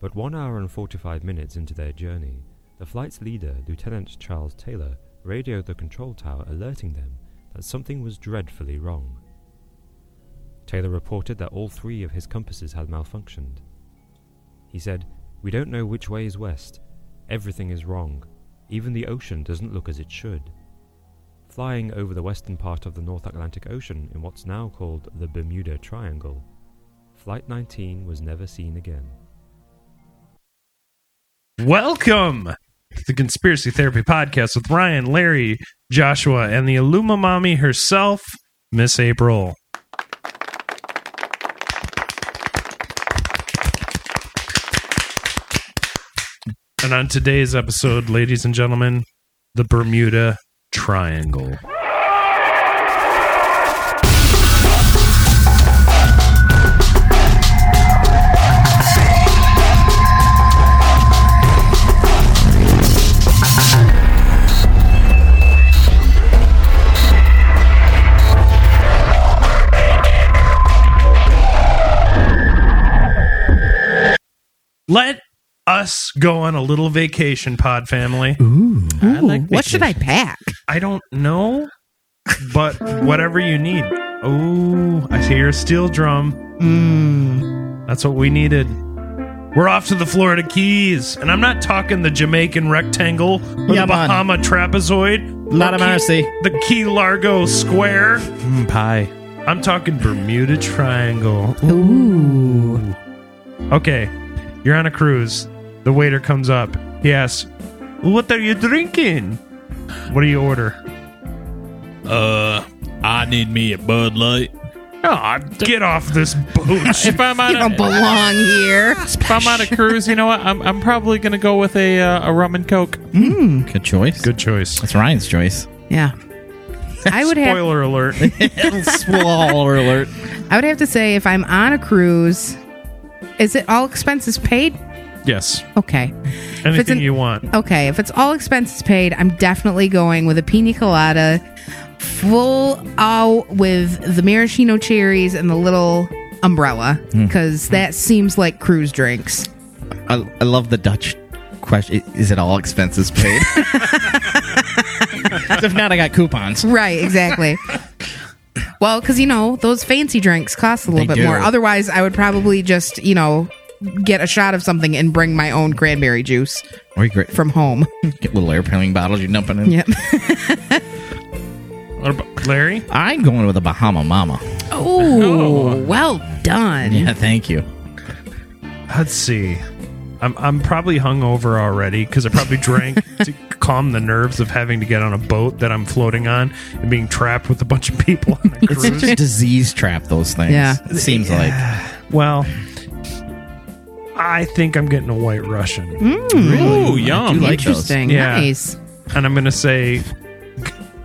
But one hour and 45 minutes into their journey, the flight's leader, Lieutenant Charles Taylor, radioed the control tower alerting them that something was dreadfully wrong. Taylor reported that all three of his compasses had malfunctioned. He said, We don't know which way is west. Everything is wrong. Even the ocean doesn't look as it should. Flying over the western part of the North Atlantic Ocean in what's now called the Bermuda Triangle, Flight 19 was never seen again. Welcome to the Conspiracy Therapy Podcast with Ryan, Larry, Joshua, and the Illuma Mommy herself, Miss April. And on today's episode, ladies and gentlemen, the Bermuda Triangle. Let us go on a little vacation, pod family. Ooh, like what should I pack? I don't know, but whatever you need. Oh, I hear a steel drum. Mm. That's what we needed. We're off to the Florida Keys, and I'm not talking the Jamaican rectangle or Yeah, the man. Bahama trapezoid. Lot or of Key- mercy. The Key Largo Square. Mm, pie. I'm talking Bermuda Triangle. Ooh. Okay, you're on a cruise. The waiter comes up. He asks, What are you drinking? What do you order? Uh, I need me a Bud Light. Oh, get off this boat. If I'm on You don't a, belong here. if I'm on a cruise, you know what? I'm, I'm probably gonna go with a uh, a rum and coke. Mm. Good choice. Good choice. That's Ryan's choice. Yeah. I would have Spoiler alert. Spoiler alert. I would have to say if I'm on a cruise, is it all expenses paid? yes. Okay. Anything an- you want. Okay, if it's all expenses paid, I'm definitely going with a pina colada, full out with the maraschino cherries and the little umbrella, hmm. because that seems like cruise drinks. I, I love the Dutch question. Is it all expenses paid? if not, I got coupons. Right, exactly. well, because you know those fancy drinks cost a little They bit more. Otherwise, I would probably just you know get a shot of something and bring my own cranberry juice Or you great. from home. Get little airplane bottles you're dumping in. Yep. What about Larry? I'm going with a Bahama Mama. Oh, oh. well done. Yeah, thank you. Let's see. I'm I'm probably hungover already because I probably drank to calm the nerves of having to get on a boat that I'm floating on and being trapped with a bunch of people on the It's such a disease trap, those things. Yeah. It seems like. well, I think I'm getting a White Russian, mm. Ooh, yum. do like those. Interesting. Yeah. Nice. and I'm gonna say,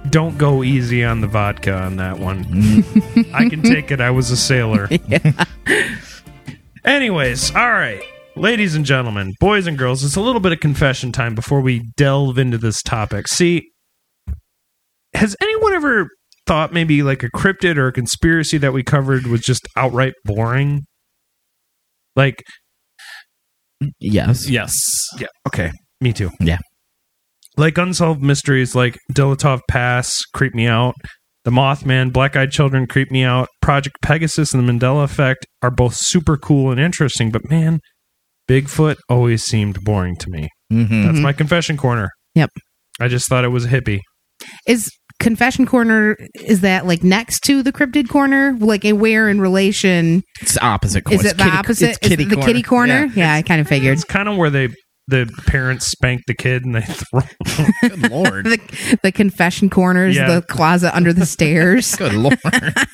don't go easy on the vodka on that one. Mm. I can take it. I was a sailor. Anyways, all right. Ladies and gentlemen, boys and girls, it's a little bit of confession time before we delve into this topic. See, has anyone ever thought maybe like a cryptid or a conspiracy that we covered was just outright boring? Like, Yes. Yes. yeah, okay, me too. Yeah. Like unsolved mysteries like Dyatlov Pass creep me out. The Mothman, Black Eyed Children creep me out. Project Pegasus and the Mandela Effect are both super cool and interesting, but man, Bigfoot always seemed boring to me. Mm-hmm. That's my confession corner. Yep. I just thought it was a hippie. Is confession corner is that like next to the cryptid corner? Like a where in relation? It's opposite. Is it the kitty- opposite? It's kitty is it the kitty corner? Yeah, I kind of figured. It's kind of where they the parents spank the kid and they throw. Yeah. Good lord. the, the confession corner is Yeah. the closet under the stairs. Good lord.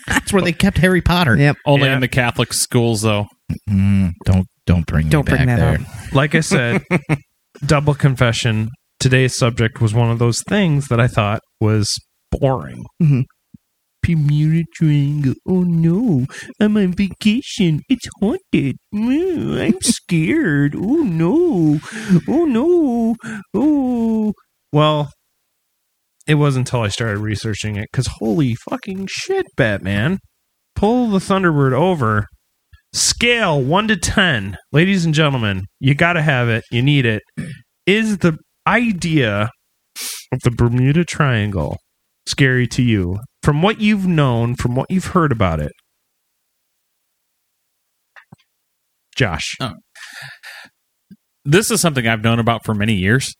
That's where they kept Harry Potter. yep. Only Yeah. in the Catholic schools, though. Mm, don't don't bring Don't me bring back that there. up. like I said, double confession. Today's subject was one of those things that I thought was boring. Mhm. Bermuda Triangle. Oh no, I'm on vacation. It's haunted. Mm, I'm scared. Oh no. Oh no. Oh. Well, it wasn't until I started researching it because holy fucking shit, Batman. Pull the Thunderbird over. Scale one to ten, ladies and gentlemen, you got to have it. You need it. Is the idea of the Bermuda Triangle scary to you? From what you've known, from what you've heard about it, Josh. Oh. this is something I've known about for many years.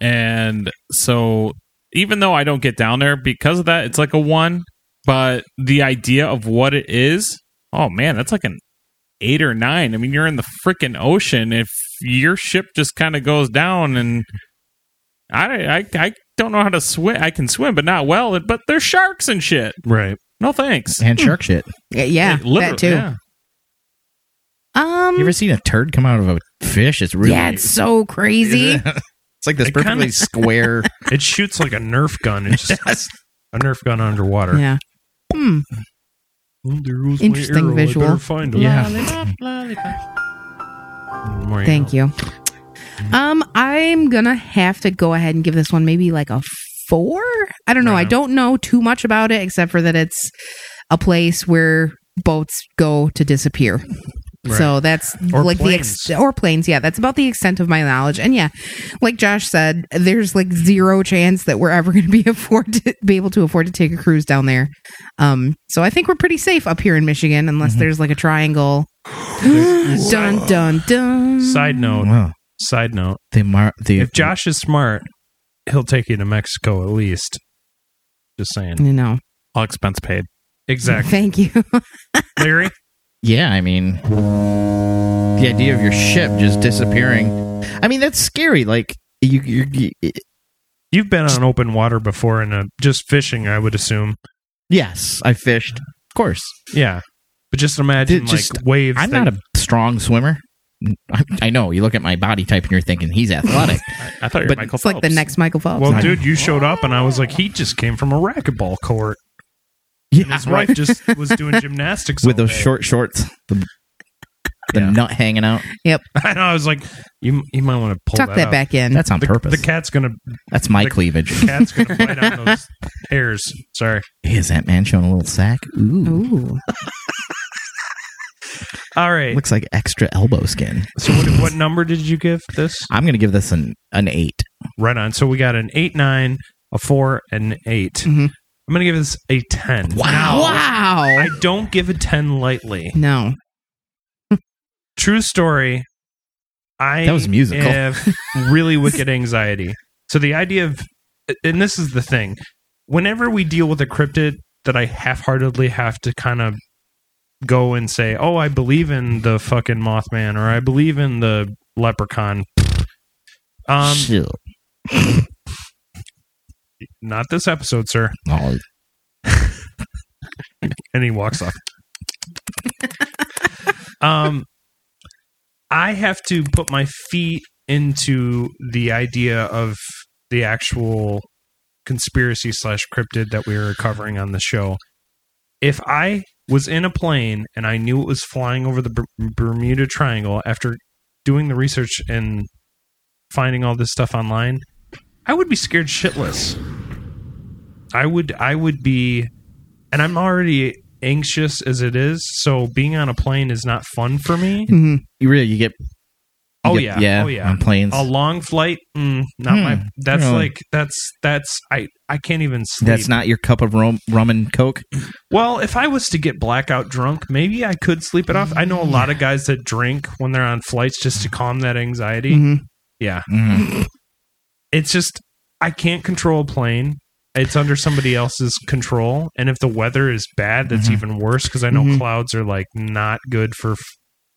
And so even though I don't get down there because of that, it's like a one. But the idea of what it is, oh man, that's like an eight or nine. I mean, you're in the freaking ocean. If your ship just kind of goes down and I, I, I don't know how to swim. I can swim, but not well. But there's sharks and shit. Right. No thanks. And shark shit. Yeah, yeah It that too. yeah. Um, You ever seen a turd come out of a fish? It's really yeah, it's so crazy. it's like this It kinda- perfectly square. It shoots like a Nerf gun. It's just a Nerf gun underwater. yeah. Hmm. There goes my Interesting. Visual. better find him. Yeah. Thank you. Um, I'm gonna have to go ahead and give this one maybe like a four. I don't know. I don't know too much about it except for that it's a place where boats go to disappear. So that's Or like the ex- planes. or planes. Yeah, that's about the extent of my knowledge. And yeah, like Josh said, there's like zero chance that we're ever going to be afford to be able to afford to take a cruise down there. Um, so I think we're pretty safe up here in Michigan, unless there's like a triangle. dun dun dun. Side note. Wow. Side note. The mar- the If Josh is smart, he'll take you to Mexico at least. Just saying. You know. All expense paid. Exactly. Thank you. Larry? Yeah, I mean, the idea of your ship just disappearing. I mean, that's scary. Like you, you, you You've been on open water before and uh, just fishing, I would assume. yes, I fished, of course. Yeah. But just imagine just- like waves. I'm that- not a strong swimmer. I, I know. You look at my body type and you're thinking he's athletic. I thought you were But Michael It's like the next Michael Phelps. Well, dude, you showed up and I was like, he just came from a racquetball court. Yeah, His wife just was doing gymnastics with all those day. short shorts, the, the Yeah. nut hanging out. Yep. I know. I was like, you you might want to pull Tuck that, that out. back in. That's on The, purpose. the cat's gonna That's my the- cleavage. The cat's gonna bite on those hairs. Sorry. Hey, is that man showing a little sack? Ooh, Ooh. All right. looks like extra elbow skin. So what, what number did you give this? I'm gonna give this an an eight. Right on. So we got an eight, nine, a four, and an 8 Mhm. I'm gonna give this a ten. Wow. Wow. I don't give a ten lightly. no. True story. I That was musical. have really wicked anxiety. So the idea of, and this is the thing, whenever we deal with a cryptid that I half-heartedly have to kind of go and say, "Oh, I believe in the fucking Mothman," or "I believe in the Leprechaun." Um, Shit. not this episode, sir. Oh, and he walks off. um, I have to put my feet into the idea of the actual conspiracy slash cryptid that we were covering on the show. If I was in a plane and I knew it was flying over the Bermuda Triangle after doing the research and finding all this stuff online, I would be scared shitless. I would I would be and I'm already anxious as it is, so being on a plane is not fun for me. Mhm. you really you get. you Oh get- yeah, yeah, oh yeah. On planes, A long flight, mm, not Hmm. my. That's Really? like that's that's I I can't even sleep. that's not your cup of rum, rum and coke. well. If I was to get blackout drunk, maybe I could sleep it off. I know a lot of guys that drink when they're on flights just to calm that anxiety. Mhm. Yeah, Mhm. it's just I can't control a plane. It's under somebody else's control, and if the weather is bad, that's Mhm. even worse because I know Mhm. clouds are like not good for f-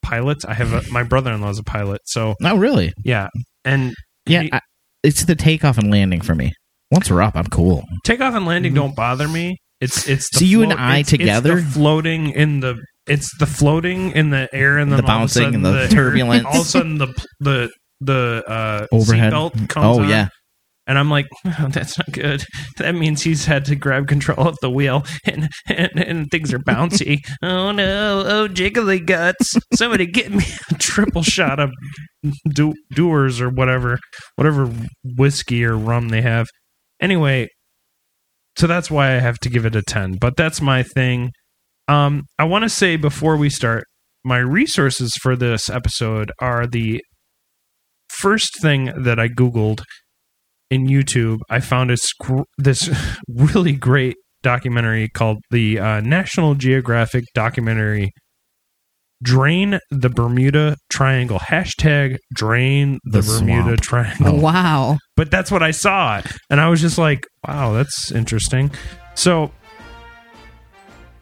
pilots. I have a, my brother-in-law is a pilot, so Oh, really? yeah. And Yeah, He- I, it's the takeoff and landing for me. Once we're up, I'm cool. takeoff and landing Mhm. don't bother me. It's it's the So you and I it's- together? it's the floating in the it's the floating in the air and then The all of a bouncing and the air- turbulence. all of a sudden the the the uh, Overhead. seatbelt comes Oh on, yeah, and I'm like, oh, that's not good. That means he's had to grab control of the wheel, and and, and things are bouncy. oh no! Oh jiggly guts! Somebody get me a triple shot of do- Dewar's or whatever, whatever whiskey or rum they have. Anyway, so that's why I have to give it a ten. But that's my thing. Um, I want to say before we start, my resources for this episode are the first thing that I googled in YouTube. I found a sc- this really great documentary called the uh, National Geographic documentary "Drain the Bermuda Triangle." Hashtag Drain the, The Bermuda swamp. Triangle Wow. but that's what I saw, and I was just like, "Wow, that's interesting." So,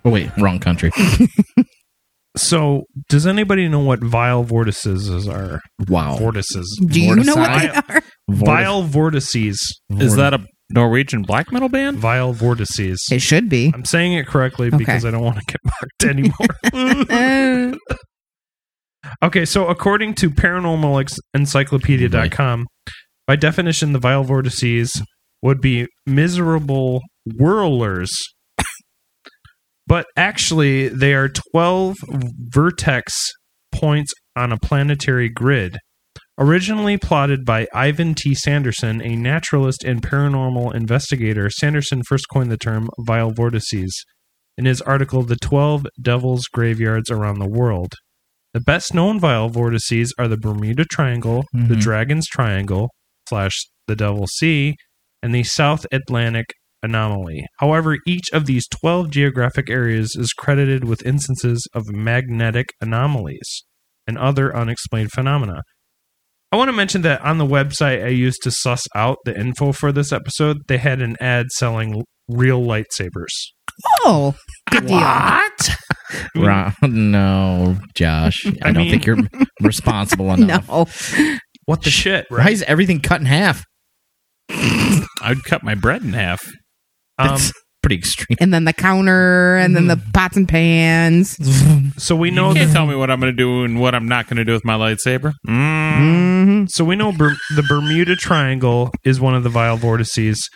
Oh wait, wrong country. so does anybody know what vile vortices are? Wow. Vortices, Do you know what they Vortici- are? vile vortices, Is that a Norwegian black metal band? vile vortices. It should be. I'm saying it correctly Okay. because I don't want to get marked anymore. Okay, so according to paranormalencyclopedia.com, by definition, the vile vortices would be miserable whirlers. but actually, they are 12 vertex points on a planetary grid. Originally plotted by Ivan T. Sanderson, a naturalist and paranormal investigator, Sanderson first coined the term vile vortices in his article, The 12 Devil's Graveyards Around the World. The best known vile vortices are the Bermuda Triangle, the Mhm. Dragon's Triangle, slash the Devil Sea, and the South Atlantic Anomaly. However, each of these 12 geographic areas is credited with instances of magnetic anomalies and other unexplained phenomena. I want to mention that on the website I used to suss out the info for this episode, they had an ad selling real lightsabers. oh, good deal. Ron, no, Josh. I, I don't mean- think you're responsible enough. No. What the shit, Why is everything cut in half? I'd cut my bread in half. Um, That's pretty extreme. And then the counter, and then the pots and pans. so we know You can't tell me what I'm going to do and what I'm not going to do with my lightsaber. Mm. hmm So we know Ber- the Bermuda Triangle is one of the vile vortices.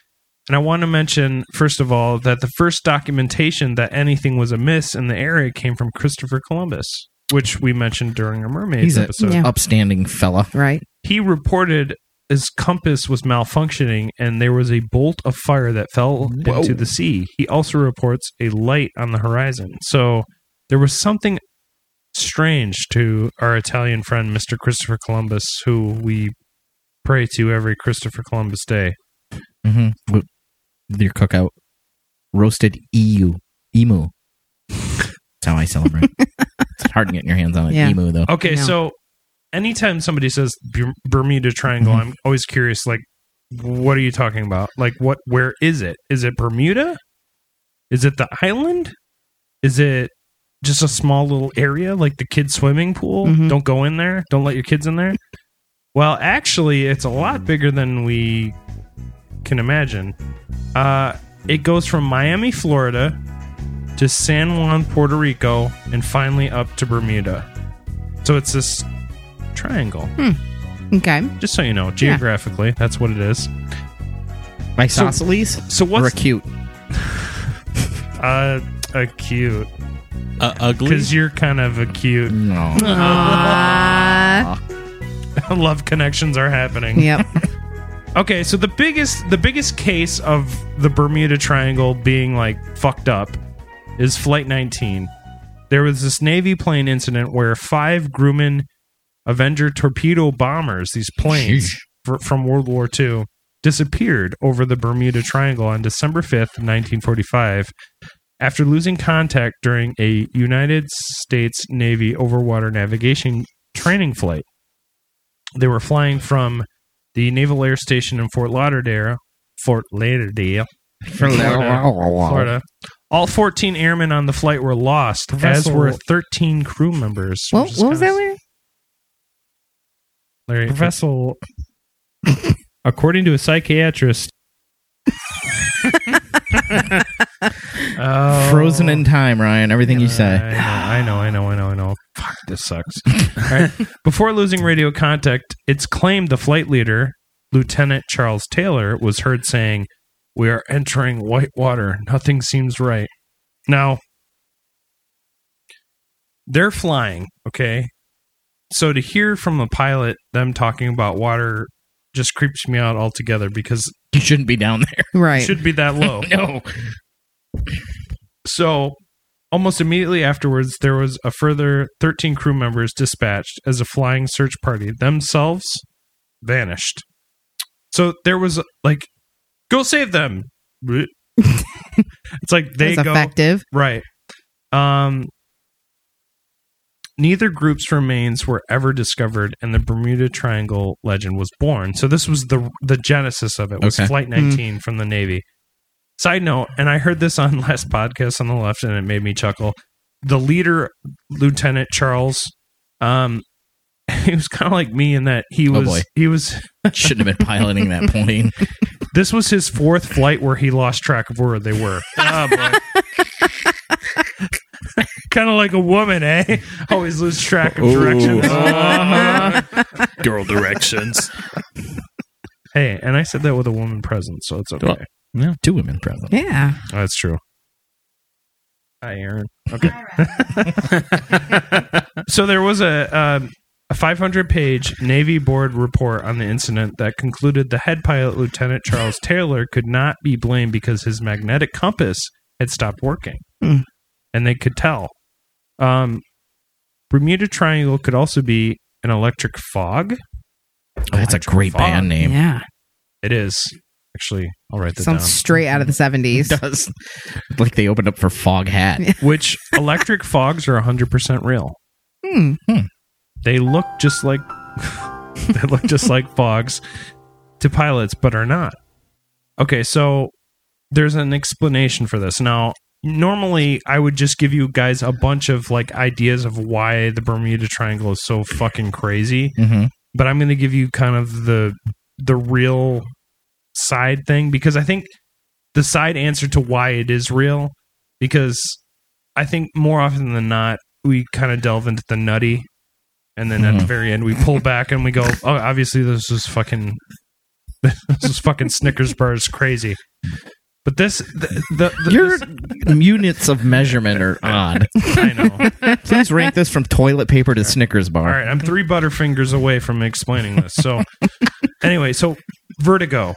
And I want to mention, first of all, that the first documentation that anything was amiss in the area came from Christopher Columbus, which we mentioned during our mermaids He's an episode. Yeah. upstanding fella. Right. He reported his compass was malfunctioning and there was a bolt of fire that fell Whoa. into the sea. He also reports a light on the horizon. So there was something strange to our Italian friend, Mr. Christopher Columbus, who we pray to every Christopher Columbus Day. Mm-hmm. With your cookout, roasted EU emu. That's how I celebrate. it's hard to get your hands on an Yeah. emu though. Okay, so anytime somebody says Bermuda Triangle, Mhm. I'm always curious. Like, what are you talking about? Like, what? Where is it? Is it Bermuda? Is it the island? Is it just a small little area like the kids' swimming pool? Mhm. Don't go in there. Don't let your kids in there. Well, actually, it's a lot bigger than we can imagine. Uh, it goes from Miami, Florida, to San Juan, Puerto Rico, and finally up to Bermuda. So it's this triangle. Okay. Just so you know, geographically, that's what it is. Isosceles So or what's acute? uh acute? Uh, ugly. Because you're kind of acute. No. Ah. Love connections are happening. yep. Okay, so the biggest the biggest case of the Bermuda Triangle being like fucked up is Flight 19. There was this Navy plane incident where five Grumman Avenger torpedo bombers, these planes fr- from World War II, disappeared over the Bermuda Triangle on December 5th, 1945, after losing contact during a United States Navy overwater navigation training flight. They were flying from the Naval Air Station in Fort Lauderdale, Fort Lauderdale, Florida. All 14 airmen on the flight were lost, as were 13 crew members. What, what was that, kinda- Larry? Larry? Professor. According to a psychiatrist. Oh. Frozen in time, Ryan. Everything you say. I know, I know, I know, I know. Fuck, this sucks. All right. Before losing radio contact, it's claimed the flight leader, Lieutenant Charles Taylor, was heard saying, We are entering white water. Nothing seems right. Now, they're flying, okay? So to hear from the pilot them talking about water just creeps me out altogether because You shouldn't be down there. it Right. should be that low. No. So Almost immediately afterwards, there was a further 13 crew members dispatched as a flying search party. Themselves vanished. So there was like, go save them. it's like they go effective. right. Um, neither group's remains were ever discovered, and the Bermuda Triangle legend was born. So this was the the genesis of it. Was Okay. Flight 19 from the Navy. Side note, and I heard this on last podcast on the left, and it made me chuckle. The leader, Lieutenant Charles, um, he was kind of like me in that he Oh, was boy. he was Shouldn't have been piloting that plane. this was his fourth flight where he lost track of where they were. Oh boy. Kind of like a woman, eh? Always lose track of directions. Uh-huh. Girl directions. Hey, and I said that with a woman present, so it's okay. Well, Two women present. Yeah. That's true. Hi, Aaron. Okay. so there was a um, a 500 page Navy board report on the incident that concluded the head pilot, Lieutenant Charles Taylor, could not be blamed because his magnetic compass had stopped working, Hmm. and they could tell. Um, Bermuda Triangle could also be an electric fog. Oh, that's a great Fog. band name. Yeah. It is actually. I'll write that Sounds down. straight out of the 70s. It does. like they opened up for Fog Hat. Which electric fogs are 100% real. Hmm. they look just like they look just like fogs to pilots but are not okay so there's an explanation for this now normally i would just give you guys a bunch of like ideas of why the bermuda triangle is so fucking crazy Mm-hmm. but i'm going to give you kind of the the real side thing because i think the side answer to why it is real because i think more often than not we kind of delve into the nutty and then at the Mhm. very end we pull back and we go oh obviously this is fucking this is fucking snickers bars crazy but this the, the, the Your this- units of measurement are odd. i know Please rank this from toilet paper to Snickers bar. All right, I'm three butterfingers away from explaining this. So, anyway, so Vertigo.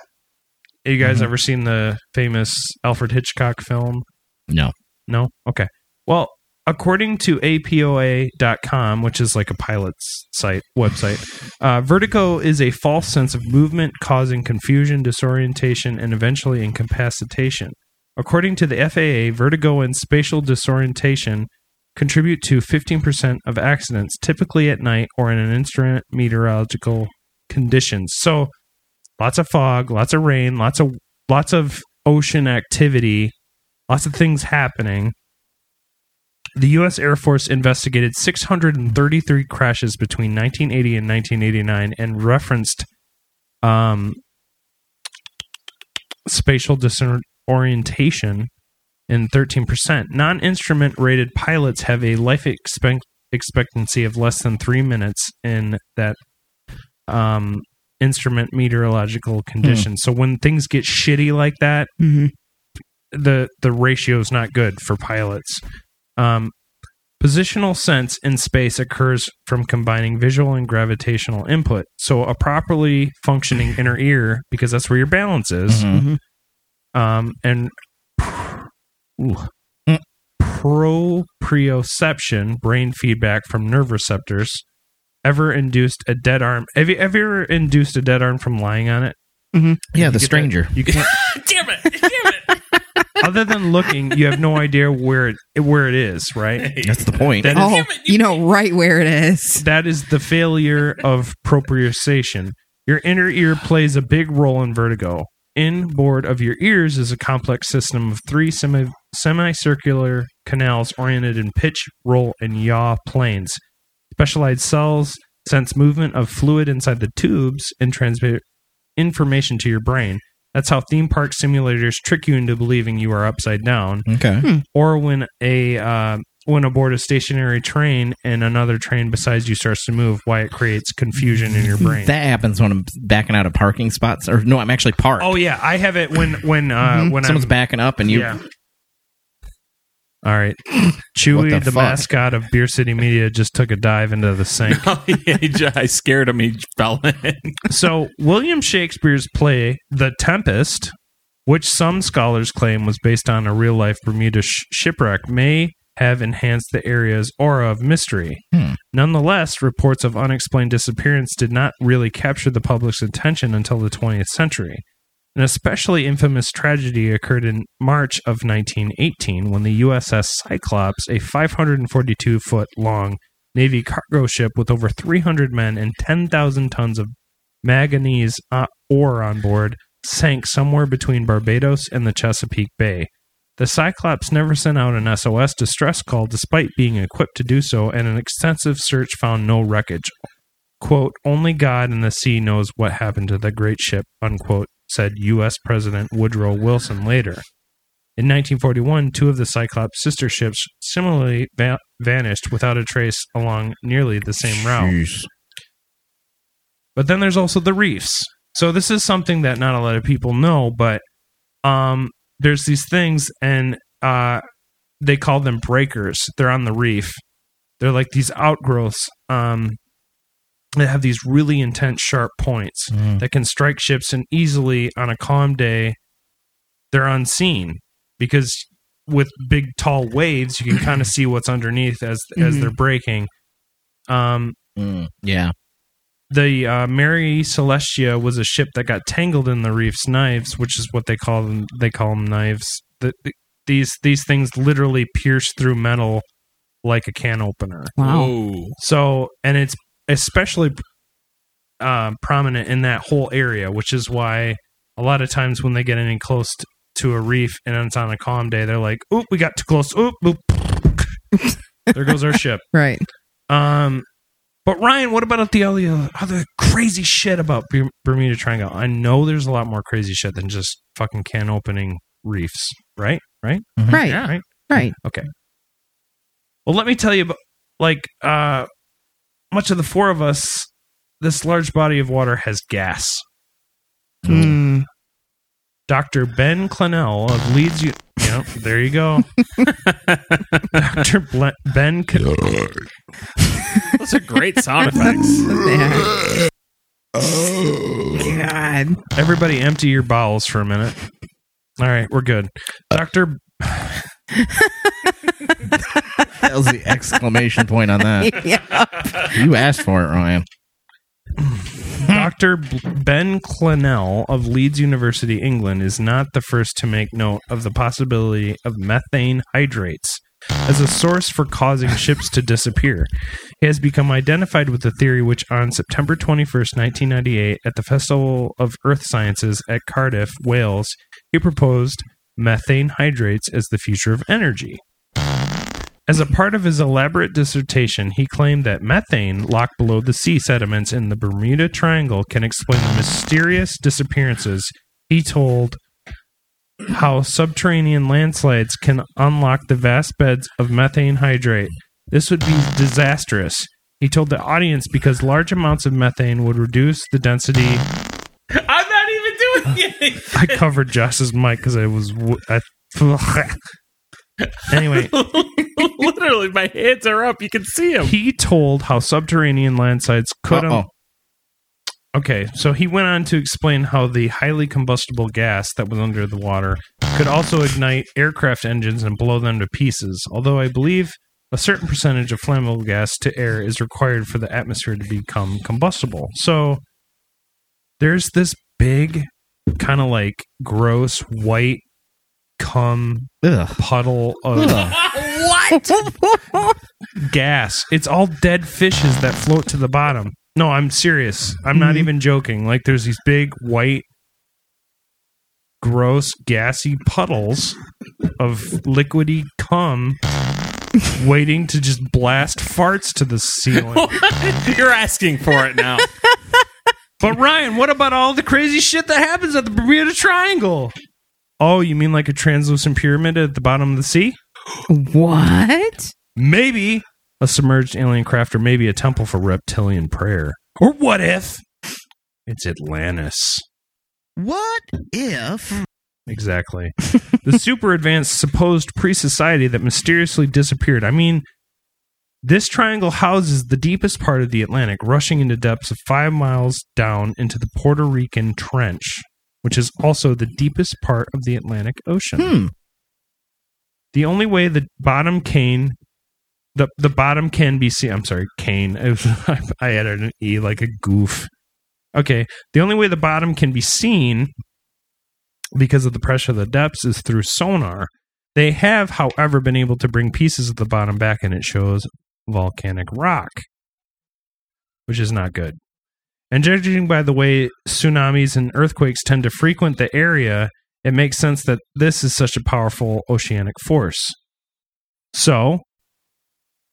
You guys Mhm. ever seen the famous Alfred Hitchcock film? No. No? Okay. Well, according to APOA.com, which is like a pilot's site website, uh, vertigo is a false sense of movement causing confusion, disorientation, and eventually incapacitation. According to the FAA, vertigo and spatial disorientation contribute to 15% of accidents, typically at night or in an instrument meteorological conditions. So, lots of fog, lots of rain, lots of lots of ocean activity, lots of things happening. The U.S. Air Force investigated 633 crashes between 1980 and 1989 and referenced um, spatial disorientation in 13%. Non instrument rated pilots have a life expect- expectancy of less than three minutes in that um, instrument meteorological condition. So when things get shitty like that, hmm the the ratio is not good for pilots. Um, positional sense in space occurs from combining visual and gravitational input. So a properly functioning inner ear, because that's where your balance is, Mhm. um, and ooh, proprioception, brain feedback from nerve receptors, ever induced a dead arm. Have you ever induced a dead arm from lying on it? Yeah, You the get that- stranger. You can't. Damn it! Damn it! Other than looking, you have no idea where it where it is. Right. That's the point. That oh, is Oh, you know right where it is. that is the failure of proprioception. Your inner ear plays a big role in vertigo. Inboard of your ears is a complex system of three semi semicircular canals oriented in pitch, roll, and yaw planes. Specialized cells sense movement of fluid inside the tubes and transmit information to your brain. That's how theme park simulators trick you into believing you are upside down okay. or when a uh, when aboard a stationary train and another train besides you starts to move, why it creates confusion in your brain. That happens when I'm backing out of parking spots. Or no, I'm actually parked. oh yeah, I have it when when uh, Mhm. when Someone's I'm, backing up and you. Yeah. All right, Chewy, the, the mascot of Beer City Media, just took a dive into the sink. Oh, yeah, I scared him. He fell in. so William Shakespeare's play The Tempest, which some scholars claim was based on a real life Bermuda sh- shipwreck, may have enhanced the area's aura of mystery. Hmm. Nonetheless, reports of unexplained disappearance did not really capture the public's attention until the 20th century. An especially infamous tragedy occurred in March of 1918 when the USS Cyclops, a 542 foot long Navy cargo ship with over 300 men and 10,000 tons of manganese uh, ore on board, sank somewhere between Barbados and the Chesapeake Bay. The Cyclops never sent out an SOS distress call despite being equipped to do so, and an extensive search found no wreckage. Quote, only God and the sea knows what happened to the great ship, unquote, said U.S. President Woodrow Wilson later. In 1941, two of the Cyclops sister ships similarly va- vanished without a trace along nearly the same route. Jeez. But then there's also the reefs. So this is something that not a lot of people know, but um, there's these things, and uh, they call them breakers. They're on the reef. They're like these outgrowths um, that have these really intense, sharp points Mm. that can strike ships, and easily on a calm day, they're unseen because with big, tall waves, you can kind of see what's underneath as as Mhm. they're breaking. Um, Mm. Yeah. the uh, Mary Celestia was a ship that got tangled in the reef's knives, which is what they call them. They call them knives. The, the- these these things literally pierce through metal like a can opener. Wow. Whoa. So, and it's especially uh, prominent in that whole area, which is why a lot of times when they get any close t- to a reef and it's on a calm day, they're like, "Oop, we got too close. Oop, oop." there goes our ship. Right. Um, but Ryan, what about the other other crazy shit about Bermuda Triangle? I know there's a lot more crazy shit than just fucking can opening reefs, right? Right? Right. Yeah. Right. Right. Okay. Well, let me tell you about like uh, much of the four of us. This large body of water has gas. Mm. Dr. Ben Clennell of Leeds. U- yep, there you go. Dr. Ble- Ben. Cl- Those are great sound effects. Yeah. God. Everybody, empty your bowels for a minute. All right, we're good. Dr. That was the exclamation point on that. yeah. You asked for it, Ryan. Dr. Ben Clennell of Leeds University, England, is not the first to make note of the possibility of methane hydrates as a source for causing ships to disappear. He has become identified with the theory which, on September 21st, 1998, at the Festival of Earth Sciences at Cardiff, Wales, he proposed methane hydrates as the future of energy. As a part of his elaborate dissertation, he claimed that methane locked below the sea sediments in the Bermuda Triangle can explain the mysterious disappearances. He told how subterranean landslides can unlock the vast beds of methane hydrate. This would be disastrous. He told the audience because large amounts of methane would reduce the density. I'm not even doing anything. I covered Josh's mic because I was. I, anyway, Literally, my hands are up. You can see them. he told how subterranean landslides could. Uh-oh. Okay, so he went on to explain how the highly combustible gas that was under the water could also ignite aircraft engines and blow them to pieces. Although I believe a certain percentage of flammable gas to air is required for the atmosphere to become combustible. So there's this big, kind of like gross white cum Ugh. puddle of what? gas. It's all dead fishes that float to the bottom. No, I'm serious. I'm not Mhm. even joking. Like there's these big white gross gassy puddles of liquidy cum waiting to just blast farts to the ceiling. You're asking for it now. but Ryan, what about all the crazy shit that happens at the Bermuda Triangle? Oh, you mean like a translucent pyramid at the bottom of the sea? what? Maybe a submerged alien craft, or maybe a temple for reptilian prayer. Or what if it's Atlantis? What if? Exactly. the super advanced supposed pre society that mysteriously disappeared. I mean, this triangle houses the deepest part of the Atlantic, rushing into depths of five miles down into the Puerto Rican Trench, which is also the deepest part of the Atlantic Ocean. Hmm. The only way the bottom cane, the the bottom can be seen. I'm sorry, cane. Was- I added an e like a goof. Okay, the only way the bottom can be seen because of the pressure of the depths is through sonar. They have, however, been able to bring pieces of the bottom back, and it shows volcanic rock, which is not good. And judging by the way tsunamis and earthquakes tend to frequent the area, it makes sense that this is such a powerful oceanic force. So,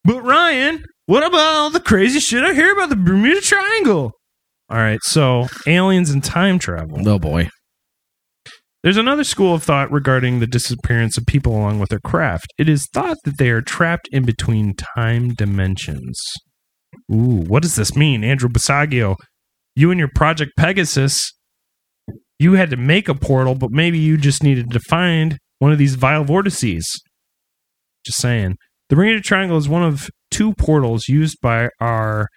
but Ryan, what about all the crazy shit I hear about the Bermuda Triangle? All right, so aliens and time travel. Oh boy. There's another school of thought regarding the disappearance of people along with their craft. It is thought that they are trapped in between time dimensions. Ooh, what does this mean? Andrew Basiago, you and your Project Pegasus, you had to make a portal, but maybe you just needed to find one of these vile vortices. Just saying. The Bermuda Triangle is one of two portals used by our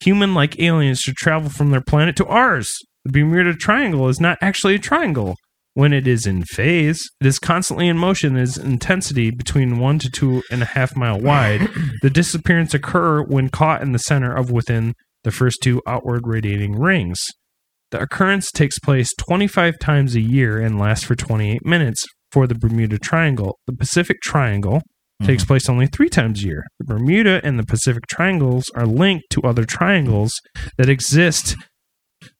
human like aliens to travel from their planet to ours. The Bermuda Triangle is not actually a triangle. When it is in phase, it is constantly in motion. Its intensity between one to two and a half mile wide. the disappearance occur when caught in the center of within the first two outward radiating rings. The occurrence takes place 25 times a year and lasts for 28 minutes for the Bermuda Triangle. The Pacific Triangle takes mm-hmm. place only three times a year. The Bermuda and the Pacific Triangles are linked to other triangles that exist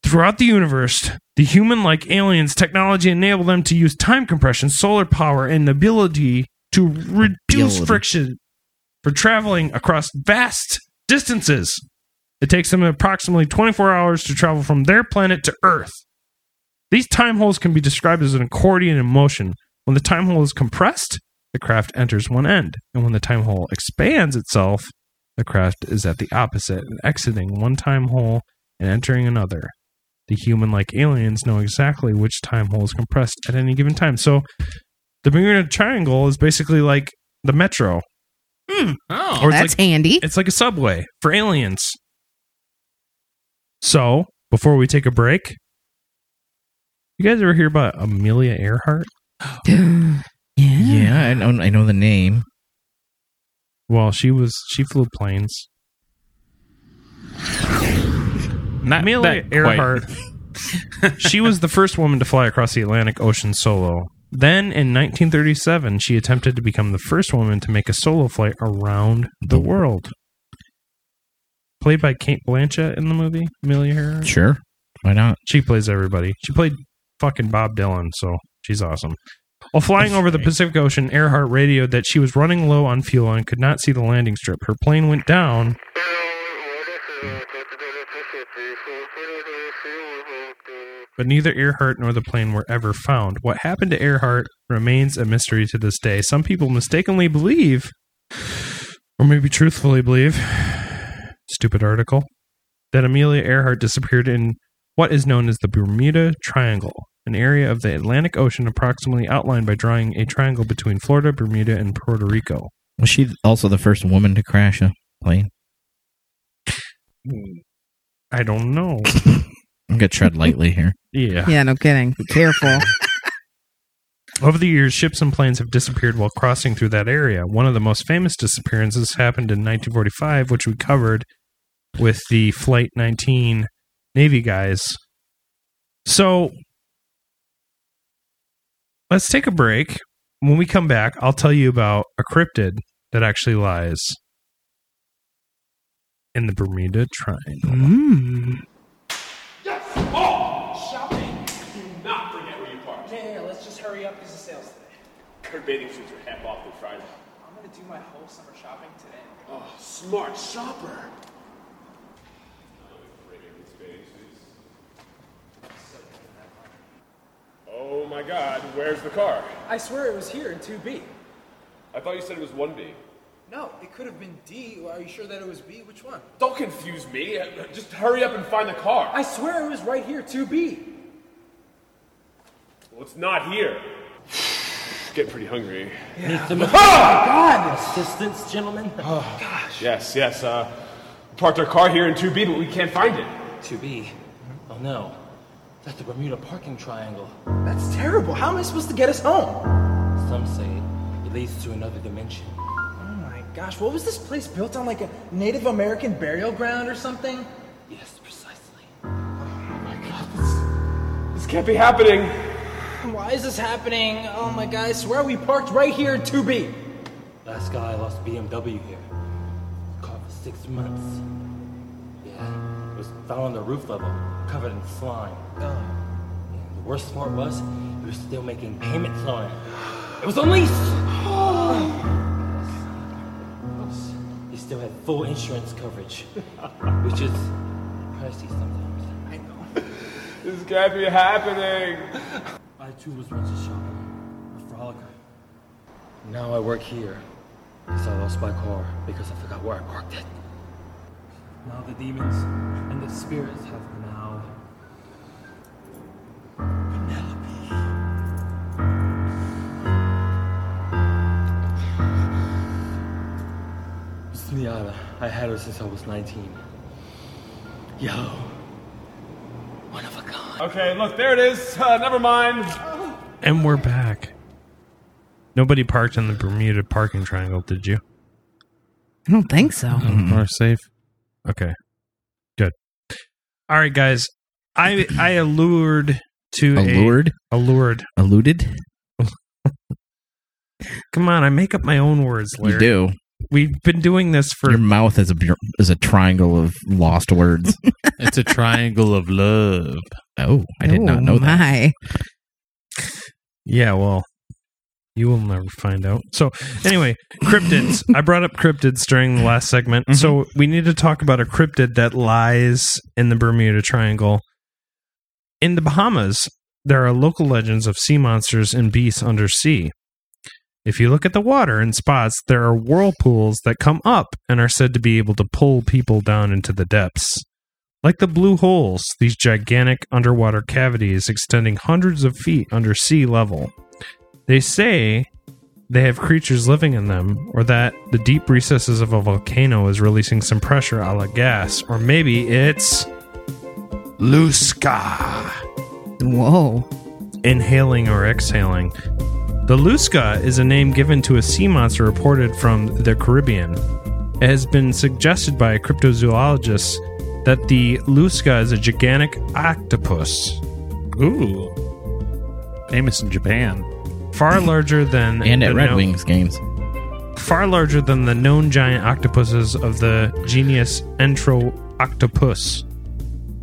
throughout the universe. The human like aliens technology enable them to use time compression, solar power, and the ability to reduce Ability. friction for traveling across vast distances. It takes them approximately 24 hours to travel from their planet to Earth. These time holes can be described as an accordion in motion. When the time hole is compressed, the craft enters one end, and when the time hole expands itself, the craft is at the opposite and exiting one time hole and entering another. The human like aliens know exactly which time hole is compressed at any given time. So the Bermuda Triangle is basically like the metro. Hmm. Oh, Or That's like handy. it's like a subway for aliens. So, before we take a break, you guys ever hear about Amelia Earhart? yeah. Yeah, I know. I know the name. Well, she was she flew planes. not Amelia. Earhart. she was the first woman to fly across the Atlantic Ocean solo. Then in 1937, she attempted to become the first woman to make a solo flight around the world. Played by Cate Blanchett in the movie, Amelia Earhart. Sure. Why not? She plays everybody. She played fucking Bob Dylan, so she's awesome. While flying over the. Pacific Ocean, Earhart radioed that she was running low on fuel and could not see the landing strip. Her plane went down. But neither Earhart nor the plane were ever found. What happened to Earhart remains a mystery to this day. Some people mistakenly believe, or maybe truthfully believe, stupid article, that Amelia Earhart disappeared in what is known as the Bermuda Triangle, an area of the Atlantic Ocean approximately outlined by drawing a triangle between Florida, Bermuda, and Puerto Rico. Was she also the first woman to crash a plane? Hmm. I don't know. I'm gonna tread lightly here. Yeah. Yeah, no kidding. Be careful. Over the years, ships and planes have disappeared while crossing through that area. One of the most famous disappearances happened in 1945, which we covered with the Flight 19 Navy guys. So let's take a break. When we come back, I'll tell you about a cryptid that actually lies in the Bermuda Triangle. Mm. Shopping. Bathing suits are half off through Friday. I'm gonna do my whole summer shopping today. Oh, smart shopper. Oh my god, where's the car? I swear it was here in 2B. I thought you said it was 1B. No, it could have been D. Are you sure that it was B? Which one? Don't confuse me. Uh, Just hurry up and find the car. I swear it was right here, 2B. Well, it's not here. Getting pretty hungry. Oh my god! Assistance, gentlemen. Oh, gosh. Yes, yes. Uh, parked our car here in 2B, but we can't find it. 2B. Oh no. That's the Bermuda parking triangle. That's terrible. How am I supposed to get us home? Some say it leads to another dimension. Oh my gosh, what was this place built on like a Native American burial ground or something? Yes, precisely. Oh, my God. This, this can't be happening. Why is this happening? Oh my god, I swear we parked right here in 2B. Last guy lost BMW here. Caught for six months. Yeah, it was found on the roof level, covered in slime. Oh. And the worst part was, he was still making payments on it. It was on lease! He still had full insurance coverage, which is pricey sometimes. I know. This can't be happening. I too was once a shopper, a frolicker. Now I work here because I lost my car because I forgot where I parked it. Now the demons and the spirits have now. Penelope. It's I had her since I was 19. Yo. One of a kind. Okay, look, there it is. Uh, never mind. And we're back. Nobody parked in the Bermuda parking triangle, did you? I don't think so. We're safe. Okay. Good. All right, guys. I I allured to Allured? a allured. Alluded? Come on, I make up my own words, Larry. You do. We've been doing this for Your mouth is a bu- is a triangle of lost words. It's a triangle of love. oh, I did not Oh, know that. my. Yeah, well, you will never find out. So, anyway, cryptids. I brought up cryptids during the last segment. Mm-hmm. So, we need to talk about a cryptid that lies in the Bermuda Triangle. In the Bahamas, there are local legends of sea monsters and beasts under sea. If you look at the water in spots, there are whirlpools that come up and are said to be able to pull people down into the depths. Like the blue holes, these gigantic underwater cavities extending hundreds of feet under sea level. They say they have creatures living in them, or that the deep recesses of a volcano is releasing some pressure a la gas, or maybe it's Lusca Whoa. inhaling or exhaling. The Lusca is a name given to a sea monster reported from the Caribbean. It has been suggested by cryptozoologists that the Lusca is a gigantic octopus, Ooh. Famous in Japan. far larger than And at the Red known- Wings games. far larger than the known giant octopuses of the genus Enteroctopus.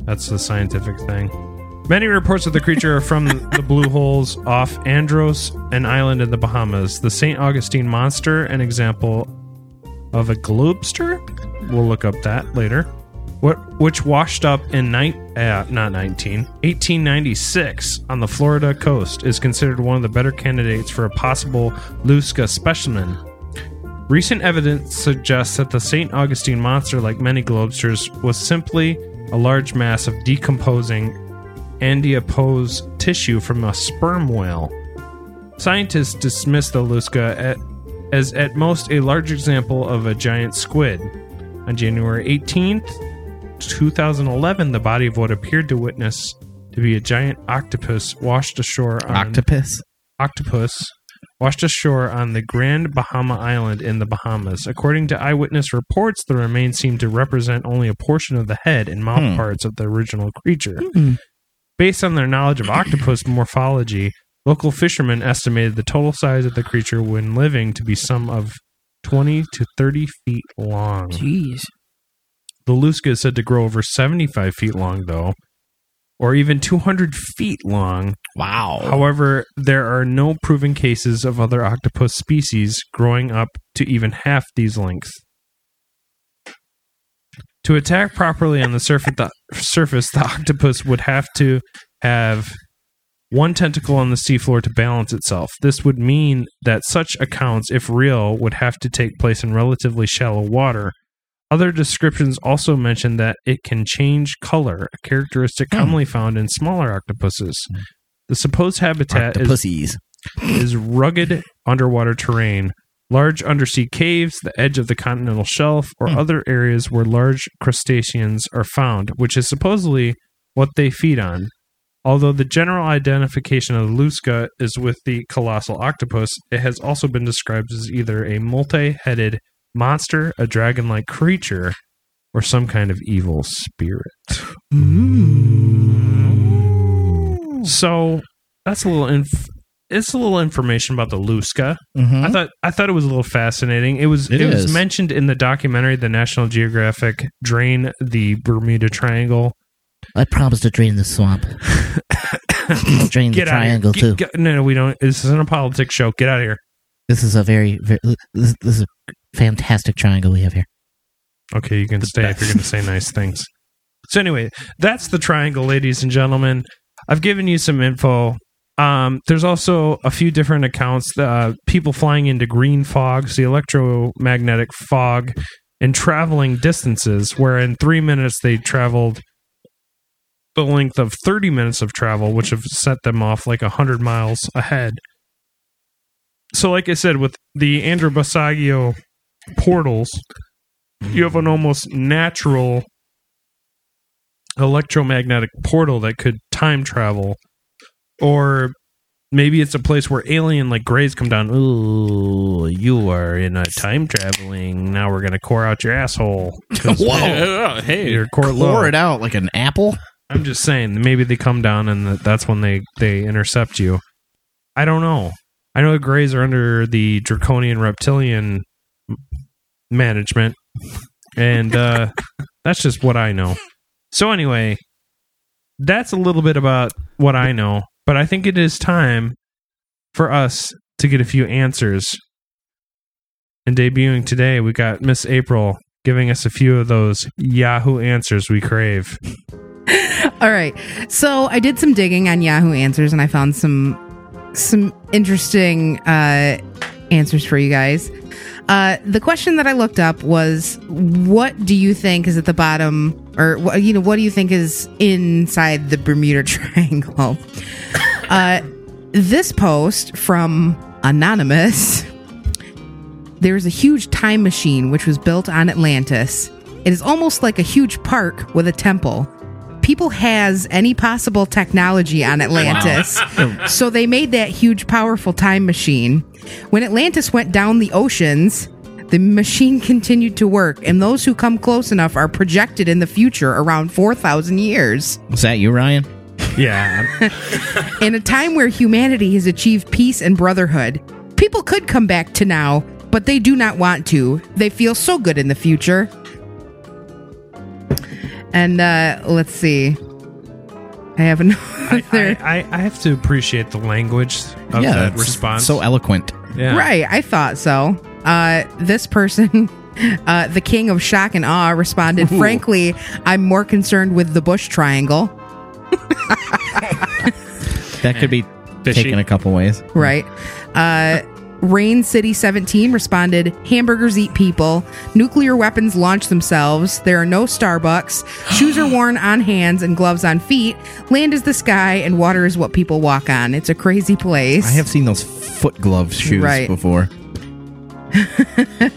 That's the scientific thing. Many reports of the creature are from the blue holes off Andros, an island in the Bahamas. The St. Augustine monster, an example of a globster. We'll look up that later. What, which washed up in ni- uh, not 19, 1896 on the Florida coast, is considered one of the better candidates for a possible Lusca specimen. Recent evidence suggests that the St. Augustine monster, like many globsters, was simply a large mass of decomposing andiopose tissue from a sperm whale. Scientists dismiss the Lusca at, as at most a large example of a giant squid. On January 18th, 2011, the body of what appeared to witness to be a giant octopus washed ashore on Octopus? octopus washed ashore on the Grand Bahama Island in the Bahamas. According to eyewitness reports, the remains seem to represent only a portion of the head and mouth Hmm. parts of the original creature. Based on their knowledge of octopus morphology, local fishermen estimated the total size of the creature when living to be some of 20 to 30 feet long. Jeez. The Lusca is said to grow over 75 feet long, though, or even 200 feet long. Wow. However, there are no proven cases of other octopus species growing up to even half these lengths. To attack properly on the surface, the surface, the octopus would have to have one tentacle on the seafloor to balance itself. This would mean that such accounts, if real, would have to take place in relatively shallow water. Other descriptions also mention that it can change color, a characteristic hmm. commonly found in smaller octopuses. The supposed habitat is is rugged underwater terrain, large undersea caves, the edge of the continental shelf, or hmm. other areas where large crustaceans are found, which is supposedly what they feed on. Although the general identification of the Lusca is with the colossal octopus, it has also been described as either a multi headed monster, a dragon like creature, or some kind of evil spirit. So that's a little inf- it's a little information about the Lusca. Mhm. I thought I thought it was a little fascinating. It was It it, was mentioned in the documentary the National Geographic Drain the Bermuda Triangle. I promised to drain the swamp. Drain the Get here. triangle too. get- no, no, we don't. This isn't a politics show. Get out of here. This is a very, very this, this is a fantastic triangle we have here. Okay, you can stay if you're going to say nice things. So anyway, that's the triangle, ladies and gentlemen. I've given you some info. Um, there's also a few different accounts. Uh, people flying into green fogs, the electromagnetic fog, and traveling distances. Where in three minutes they traveled the length of 30 minutes of travel, which have set them off like 100 miles ahead. So, like I said, with the Andrew Basiago portals, you have an almost natural electromagnetic portal that could time travel or maybe it's a place where alien like grays come down ooh you are in a time traveling now we're gonna core out your asshole. Whoa. hey, your core low. It out like an apple. i'm just saying maybe they come down and that's when they they intercept you i don't know i know the grays are under the draconian reptilian management and uh that's just what i know so anyway that's a little bit about what i know but i think it is time for us to get a few answers and debuting today we got miss april giving us a few of those yahoo answers we crave All right. So I did some digging on Yahoo Answers and I found some some interesting uh, answers for you guys. Uh, the question that I looked up was, "What do you think is at the bottom, or you know, what do you think is inside the Bermuda Triangle?" uh, this post from anonymous. There is a huge time machine which was built on Atlantis. It is almost like a huge park with a temple. People has any possible technology on Atlantis. so they made that huge powerful time machine. When Atlantis went down the oceans, the machine continued to work and those who come close enough are projected in the future around 4000 years. Was that you, Ryan? yeah In a time where humanity has achieved peace and brotherhood, people could come back to now, but they do not want to. They feel so good in the future. And uh let's see. I have another. I, I, I have to appreciate the language of yeah, that response. So eloquent. yeah. Right, I thought so. Uh, this person, uh, the king of shock and awe, responded, Frankly, I'm more concerned with the Bush Triangle. That could be Fishy. taken a couple ways. Right. Uh, Rain City 17 responded, Hamburgers eat people. Nuclear weapons launch themselves. There are no Starbucks. Shoes are worn on hands and gloves on feet. Land is the sky and water is what people walk on. It's a crazy place. I have seen those foot glove shoes Right. before.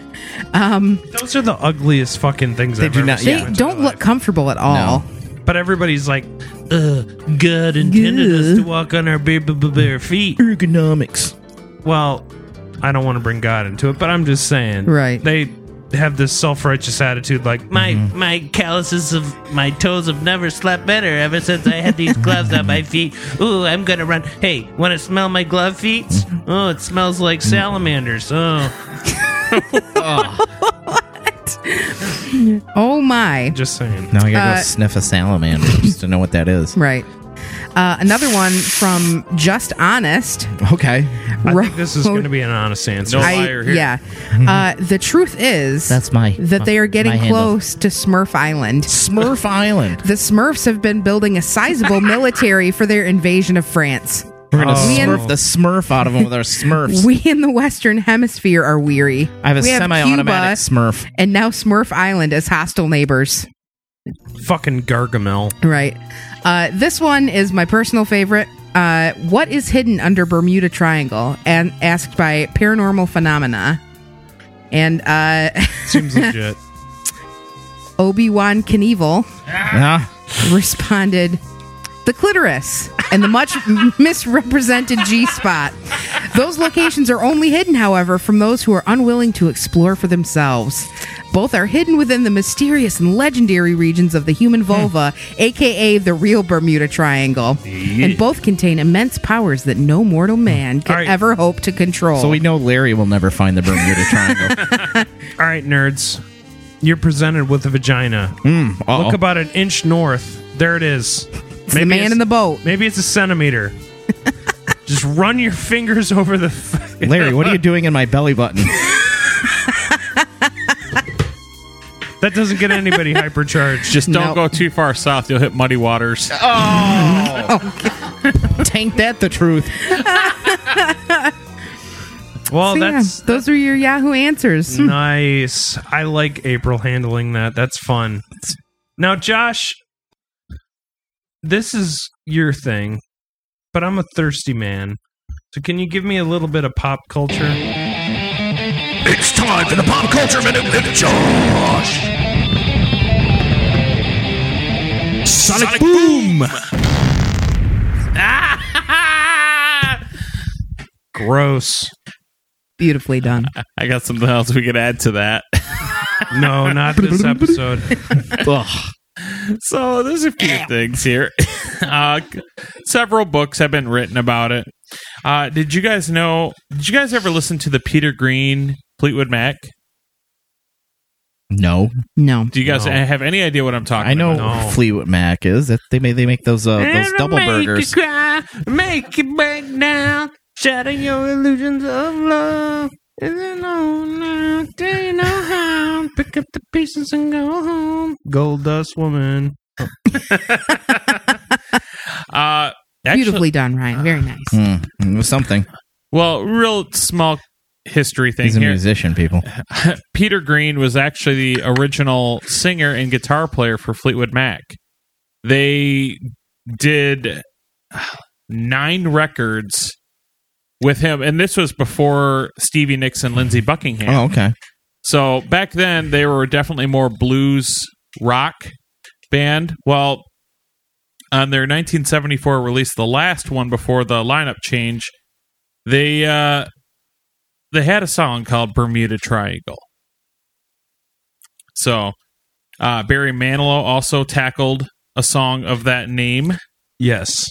Those are the ugliest fucking things They I've do ever not- seen they in my don't look life. comfortable at all. No. But everybody's like, uh, God intended us to walk on our bare, bare, bare feet. Ergonomics. Well, I don't want to bring God into it, but I'm just saying. Right. They have this self righteous attitude like, my, mm-hmm. my calluses of my toes have never slept better ever since I had these gloves on my feet. Ooh, I'm going to run. Hey, want to smell my glove feet? Mm-hmm. Oh, it smells like mm-hmm. salamanders. Oh, Oh my. just saying. Uh, now I gotta Uh, go sniff a salamander just to know what that is. Right. Uh, another one from Just Honest. Okay. I think this is going to be an honest answer. No I- liar here. yeah. Uh, the truth is That's my that they are my getting handle. close to Smurf Island. Smurf Island. The Smurfs have been building a sizable military for their invasion of France. We're gonna Oh. smurf the Smurf out of them with our Smurfs. We in the Western Hemisphere are weary. I have a we semi-automatic Cuba, Smurf. and now Smurf Island as hostile neighbors. Fucking Gargamel. Right. Uh, this one is my personal favorite. Uh, what is hidden under Bermuda Triangle? And asked by Paranormal Phenomena. And uh, Seems legit. Obi Wan Knievel Yeah. responded, "The clitoris." and the much misrepresented G spot. Those locations are only hidden, however, from those who are unwilling to explore for themselves. Both are hidden within the mysterious and legendary regions of the human vulva, aka the real Bermuda Triangle. And both contain immense powers that no mortal man could All right. ever hope to control. So we know Larry will never find the Bermuda Triangle. All right, nerds. You're presented with a vagina. Mm. Look about an inch north. There it is. it's the man in the boat. Maybe it's a centimeter. Just run your fingers over the. f- Larry, what are you doing in my belly button? That doesn't get anybody hypercharged. Just don't No. go too far south. You'll hit muddy waters. Oh Tank that the truth. well, So, yeah, that's those are your Yahoo answers. nice. I like April handling that. That's fun. Now, Josh, this is your thing, but I'm a thirsty man. So, can you give me a little bit of pop culture? It's time for the pop culture minute with Josh. Sonic, Boom. Gross. Beautifully done. I got something else we could add to that. No, not this episode. Ugh. So there's a few things here. Uh, several books have been written about it. Uh, did you guys know? Did you guys ever listen to the Peter Green Fleetwood Mac? No, No. Do you guys No. have any idea what I'm talking about? I know about? No. Fleetwood Mac is. That they make they make those uh, those double burgers. cry, make it break down, shatter your illusions of love. Is it on now? Do you know how? Pick up the pieces and go home. Gold dust woman. Uh, actually, Beautifully done, Ryan. Very nice. Hmm, it was something. well, real small history thing He's a here. musician, people. Peter Green was actually the original singer and guitar player for Fleetwood Mac. They did nine records with him, and this was before Stevie Nicks and Lindsey Buckingham. Oh, okay. So back then, they were definitely more blues rock band. Well, on their 1974 release, the last one before the lineup change, they uh, they had a song called Bermuda Triangle. So uh, Barry Manilow also tackled a song of that name. Yes.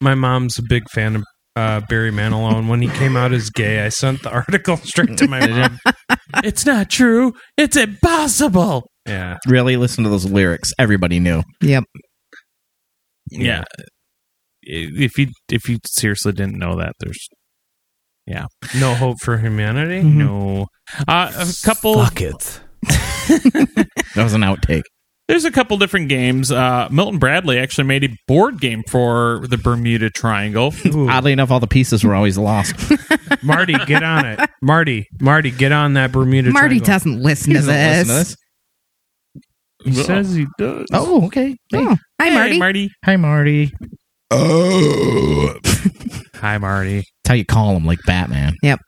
My mom's a big fan of uh, Barry Manilow, and when he came out as gay, I sent the article straight to my mom. it's not true. It's impossible. Yeah. Really listen to those lyrics. Everybody knew. Yep. Yeah. If you if you seriously didn't know that, there's yeah. No hope for humanity. Mhm. no uh, a couple. Fuck it. That was an outtake. There's a couple different games. Uh, Milton Bradley actually made a board game for the Bermuda Triangle. Ooh. Oddly enough, all the pieces were always lost. Marty, get on it. Marty, Marty, get on that Bermuda Marty Triangle. doesn't listen He to doesn't this. listen to this. He says he does. Oh, okay. Hey. Oh, hi, Hey, Marty. Marty. Hi, Marty. Oh. Hi, Marty. That's how you call him, like Batman. Yep.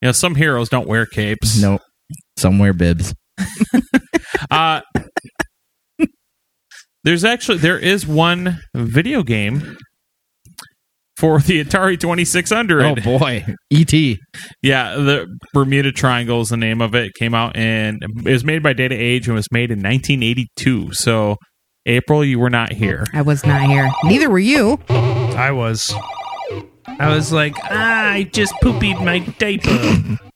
You know, some heroes don't wear capes. Nope. Some wear bibs. Uh, there's actually there is one video game for the Atari 2600. Oh boy, E.T. Yeah, the Bermuda Triangle is the name of it. Came out and it was made by Data Age and was made in 1982. So, April, you were not here. I was not here. Neither were you. I was. I was like, ah, I just poopied my diaper.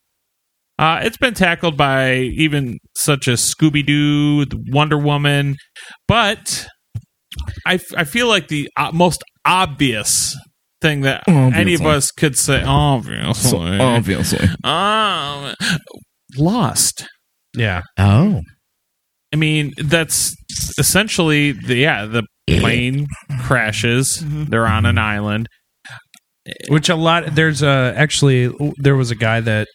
Uh, it's been tackled by even such as Scooby Doo, Wonder Woman, but I, f- I feel like the uh, most obvious thing that any of us could say, obviously, obviously. um, Lost. yeah. Oh, I mean, that's essentially the yeah. The plane crashes. They're on an island. Which a lot there's a actually there was a guy that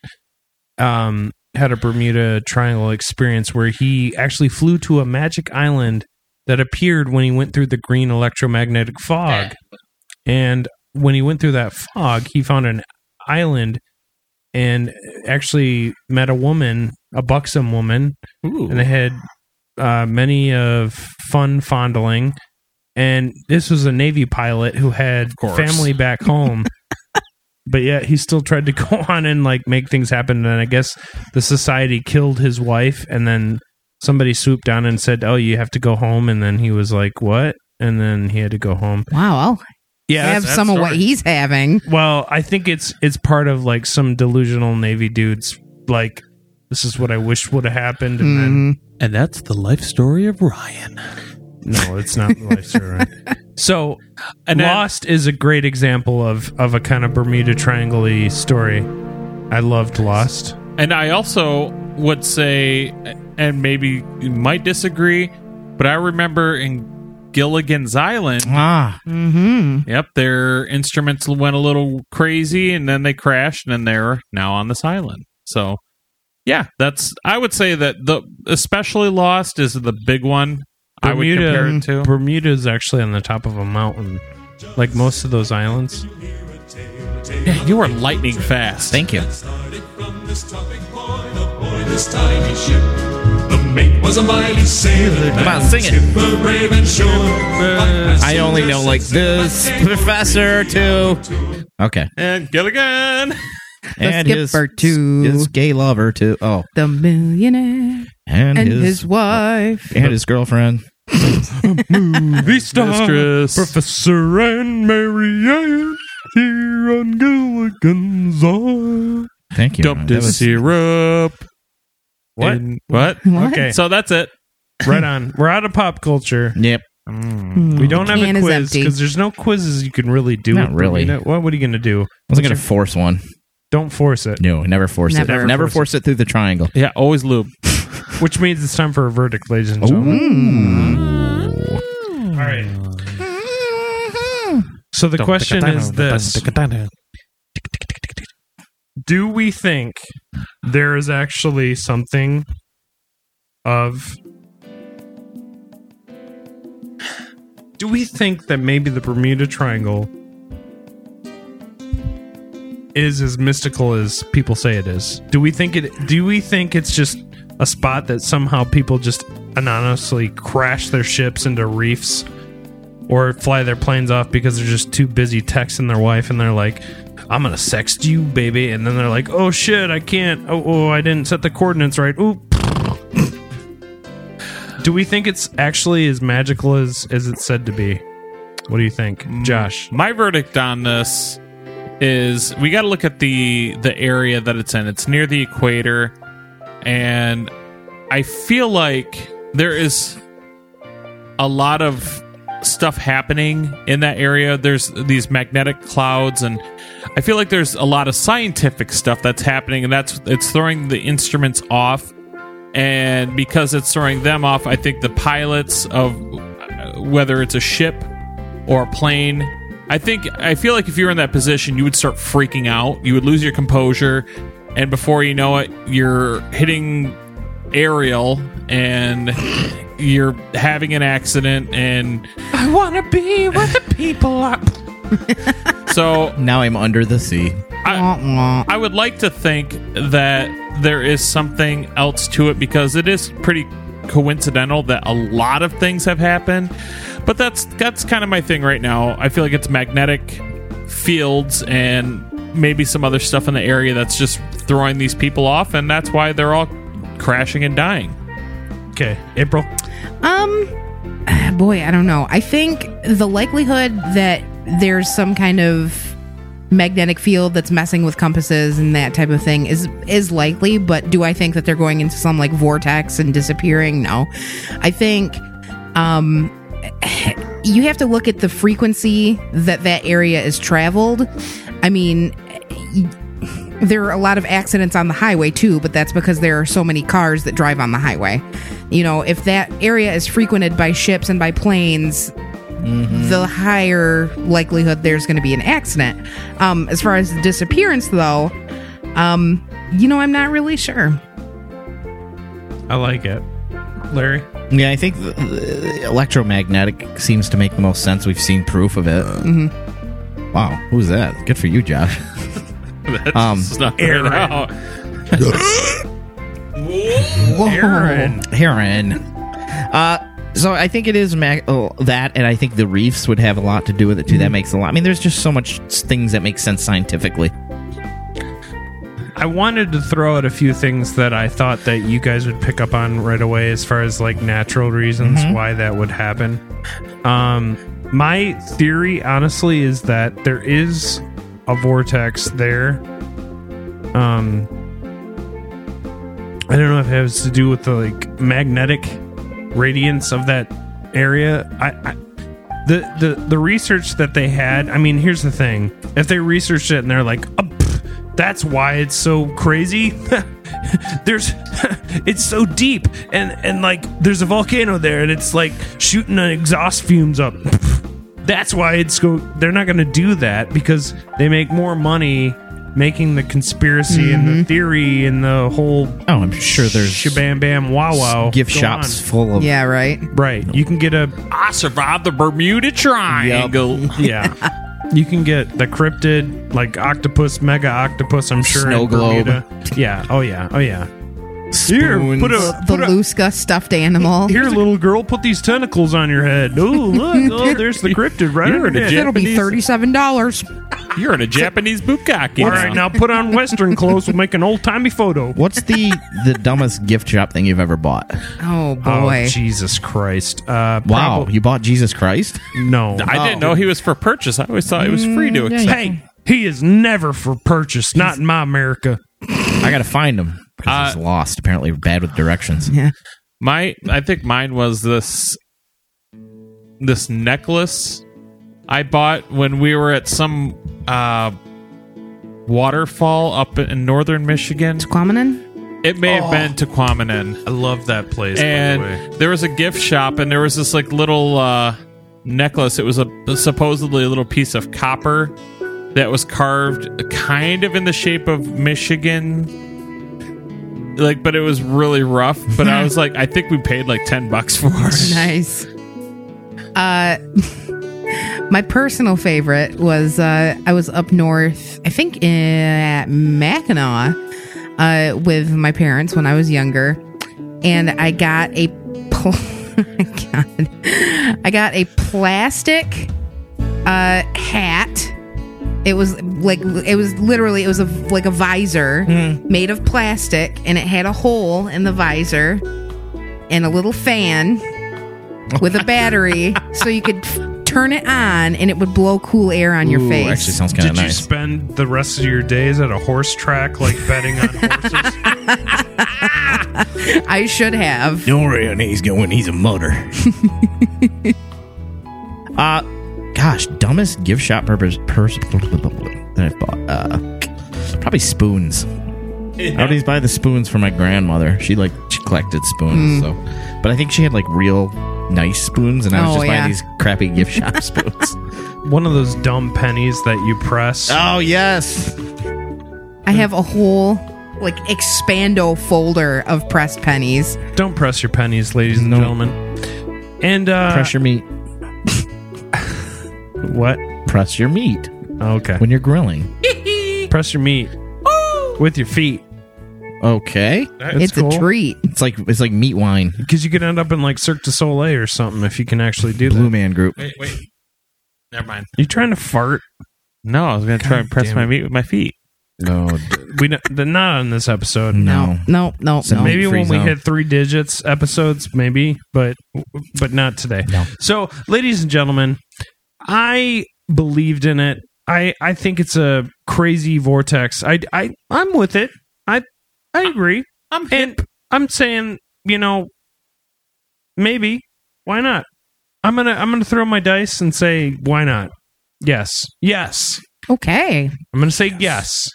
um had a Bermuda Triangle experience where he actually flew to a magic island that appeared when he went through the green electromagnetic fog. And when he went through that fog, he found an island and actually met a woman, a buxom woman, Ooh. and they had uh, many of fun fondling. and this was a Navy pilot who had family back home. but yet he still tried to go on and like make things happen. And I guess the society killed his wife, and then somebody swooped down and said, "Oh, you have to go home." And then he was like, "What?" And then he had to go home. Wow, I'll Yeah, have that's- some of what he's having. Well, I think it's it's part of like some delusional Navy dudes like this is what I wish would have happened, and then mm-hmm. And that's the life story of Ryan. no, it's not the life story. So, And then- Lost is a great example of of a kind of Bermuda Triangle story. I loved Lost. And I also would say, and maybe you might disagree, but I remember in Gilligan's Island, Ah, Mm-hmm. yep, their instruments went a little crazy and then they crashed and then they're now on this island. So, yeah, that's, I would say that the, especially Lost is the big one. I would compare it to. Bermuda is actually on the top of a mountain, like most of those islands. Yeah, you are lightning fast. thank you. This. The mate was a mighty sailor. Come on, sing it. Skipper brave and sure. I only know like this professor too. Okay, And Gilligan. and skipper, his, too. his gay lover too. Oh, The millionaire and, and his, his wife. and his girlfriend. Movie star, Mistress. Professor and Mary Ann here on Gilligan's Island. Thank you. Dumped Ron. That his was- syrup. What? in- what? What? Okay, So that's it. right on. We're out of pop culture. Yep. Mm. We don't have Can a quiz because there's no quizzes you can really do. Not with really. Bermuda. What, what are you going to do? I wasn't gonna force one. Don't force it. No, never force Never. it. Never Force force it through the triangle. Yeah, always lube. Which means it's time for a verdict, ladies and gentlemen. All right. So the question is this Do we think there is actually something of. Do we think that maybe the Bermuda Triangle is as mystical as people say it is? Do we think it do we think it's just a spot that somehow people just anonymously crash their ships into reefs or fly their planes off because they're just too busy texting their wife and they're like I'm gonna sext you, baby, and then they're like, "Oh shit, I can't. Oh, oh I didn't set the coordinates right. Oop." do we think it's actually as magical as as it's said to be? What do you think, Josh? My verdict on this is we got to look at the the area that it's in. It's near the equator, and I feel like there is a lot of stuff happening in that area. There's these magnetic clouds, and I feel like there's a lot of scientific stuff that's happening, and that's it's throwing the instruments off. And because it's throwing them off, I think the pilots of whether it's a ship or a plane. I think I feel like if you were in that position, you would start freaking out. You would lose your composure, and before you know it, you're hitting aerial and you're having an accident. And I want to be where the people are. so Now I'm under the sea. I, Wah, wah. I would like to think that there is something else to it because it is pretty coincidental that a lot of things have happened. But that's that's kind of my thing right now. I feel like it's magnetic fields and maybe some other stuff in the area that's just throwing these people off and that's why they're all crashing and dying. Okay, April. Um, boy, I don't know. I think the likelihood that there's some kind of magnetic field that's messing with compasses and that type of thing is is likely, but do I think that they're going into some like vortex and disappearing? No. I think um you have to look at the frequency that that area is traveled. I mean, y- there are a lot of accidents on the highway too, but that's because there are so many cars that drive on the highway. You know, if that area is frequented by ships and by planes, the higher likelihood there's going to be an accident. Um, as far as the disappearance, though, um, you know, I'm not really sure. I like it. Larry. Yeah, I think the, the electromagnetic seems to make the most sense. We've seen proof of it. Wow, who's that? Good for you, Josh. That's Um, not Aaron. right out. Aaron. Heron. Uh, So I think it is ma- oh, that, and I think the reefs would have a lot to do with it too. That makes a lot. I mean, there's just so much things that make sense scientifically. I wanted to throw out a few things that I thought that you guys would pick up on right away as far as like natural reasons why that would happen. Um my theory honestly is that there is a vortex there. Um I don't know if it has to do with the like magnetic radiance of that area. I, I the, the the research that they had, I mean, here's the thing. If they researched it and they're like, oh, pff, that's why it's so crazy. there's it's so deep and and like there's a volcano there and it's like shooting exhaust fumes up. That's why it's go they're not going to do that because they make more money making the conspiracy and the mm-hmm. theory and the whole Oh, I'm sure there's shabam bam wow wow gift go shops on. full of Yeah, right. Right. You can get a I survived the Bermuda Triangle. yeah. You can get the cryptid, like octopus, mega octopus. I'm sure. Snow in globe. Bermuda. Yeah. Oh yeah. Oh yeah. Here, put a The put a Lusca stuffed animal. here, little girl. Put these tentacles on your head. Oh look! Oh, there's the cryptid right You're in a your head. It'll be Japanese- thirty-seven dollars. You're in a Japanese bukkake. All right, now put on Western clothes. We'll make an old timey photo. What's the the dumbest gift shop thing you've ever bought? Oh Oh boy. Jesus Christ! Uh, Wow, prob- you bought Jesus Christ? no. I didn't know he was for purchase. I always thought it was free to accept. Hey, he is never for purchase. Not in my America. I gotta find him because he's lost. Apparently, bad with directions. yeah. My, I think mine was this this necklace I bought when we were at some uh, waterfall up in northern Michigan. Squaminin? It may have been Tahquamenon. I love that place. by the way. and there was a gift shop and there was this like little uh necklace it was a supposedly a little piece of copper that was carved kind of in the shape of michigan like but it was really rough but i was like i think we paid like 10 bucks for it Nice. Uh, my personal favorite was uh, I was up north, I think in, at Mackinac, uh, with my parents when I was younger, and I got a, pl- God, I got a plastic uh, hat. It was like it was literally it was a like a visor made of plastic, and it had a hole in the visor and a little fan with a battery so you could f- turn it on and it would blow cool air on your Ooh, face. Actually, sounds kind of nice. Did of you nice. spend the rest of your days at a horse track, like betting on horses? I should have. Don't worry, honey. He's going. He's a motor. uh, gosh, dumbest gift shop purpose person that I bought. Uh, probably spoons. I always buy the spoons for my grandmother. She like she collected spoons, so. But I think she had like real nice spoons, and I was Oh, just yeah. buying these crappy gift shop spoons. One of those dumb pennies that you press. oh yes, I have a whole like expando folder of pressed pennies. Don't press your pennies, ladies and No. gentlemen. And uh press your meat. What? Press your meat Okay. when you're grilling. press your meat with your feet. Okay, it's a treat. it's like it's like meat wine. Because you could end up in like Cirque du Soleil or something if you can actually do Blue that. Man Group. wait wait never mind You trying to fart? no i was gonna try and press damn my it. meat with my feet No, We don't, they're not on this episode. no. No, no, So no. Maybe free when we zone. hit three digits episodes, maybe, but but not today. No. So, ladies and gentlemen, I believed in it. I I think it's a crazy vortex. I I I'm with it. I I agree. i'm And I'm saying, you know, maybe why not? I'm gonna I'm gonna throw my dice and say why not? Yes, yes. Okay. I'm gonna say yes.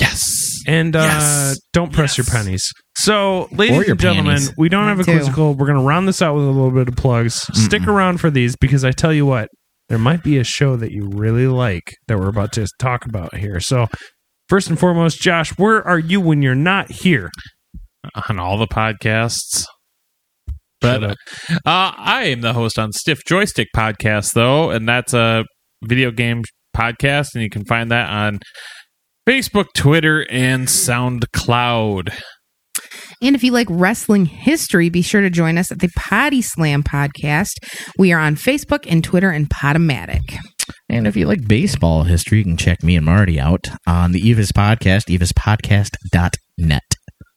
yes And uh, Yes. don't press your pennies. So, ladies and gentlemen, panties. we don't have a That too. quizzical. We're going to round this out with a little bit of plugs. Stick around for these because I tell you what, there might be a show that you really like that we're about to talk about here. So, first and foremost, Josh, where are you when you're not here? on all the podcasts. But uh, I am the host on Stiff Joystick Podcast, though, and that's a video game podcast, and you can find that on Facebook, Twitter, and SoundCloud. And if you like wrestling history, be sure to join us at the Potty Slam podcast. We are on Facebook and Twitter and Podomatic. And if you like baseball history, you can check me and Marty out on the Eva's podcast, evaspodcast.net.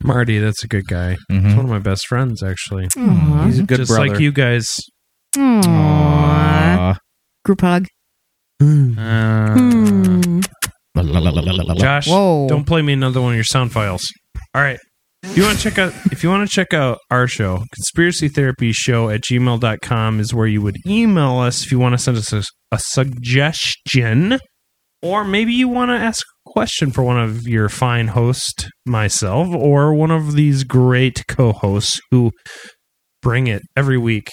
Marty, that's a good guy. Mhm. He's one of my best friends, actually. Aw. He's a good Just brother. like you guys. Aww. Aw. Group hug. Uh, Hmm. Josh, Whoa. don't play me another one of your sound files. All right. If you want to check out if you want to check out our show, conspiracy therapy show at gmail.com is where you would email us if you want to send us a, a suggestion. Or maybe you want to ask a question for one of your fine hosts, myself, or one of these great co-hosts who bring it every week.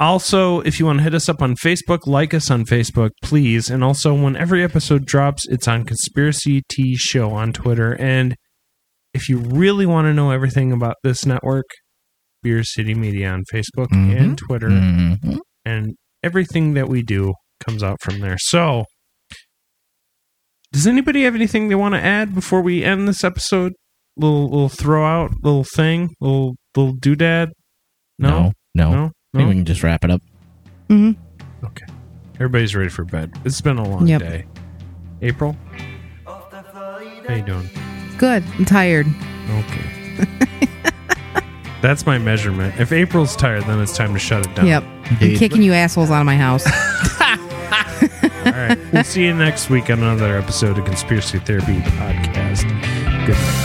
Also, if you want to hit us up on Facebook, like us on Facebook, please. And also, when every episode drops, it's on Conspiracy T Show on Twitter. And if you really want to know everything about this network, Beer City Media on Facebook Mhm. and Twitter, Mhm. and everything that we do comes out from there. So, does anybody have anything they want to add before we end this episode? Little little throw out, little thing, little little doodad. No, no. no, I think we can just wrap it up. Mm-hmm. Okay. Everybody's ready for bed. It's been a long Yep. day. April? How you doing? Good. I'm tired. Okay. That's my measurement. If April's tired, then it's time to shut it down. Yep. I'm kicking you assholes out of my house. All right. We'll see you next week on another episode of Conspiracy Therapy Podcast. Good night.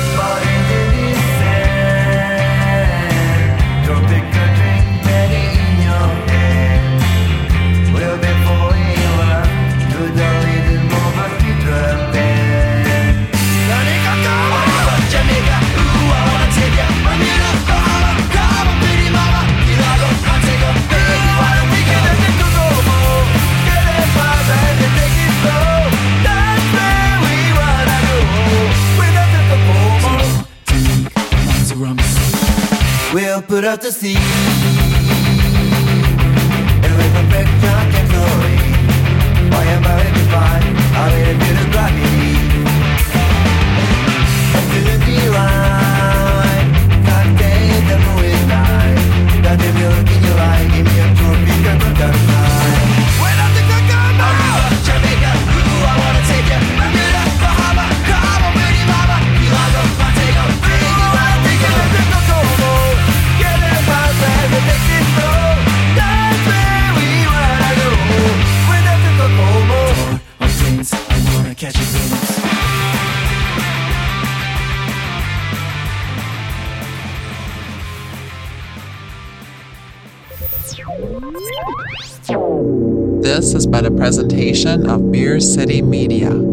We'll put Been a presentation of Beer City Media.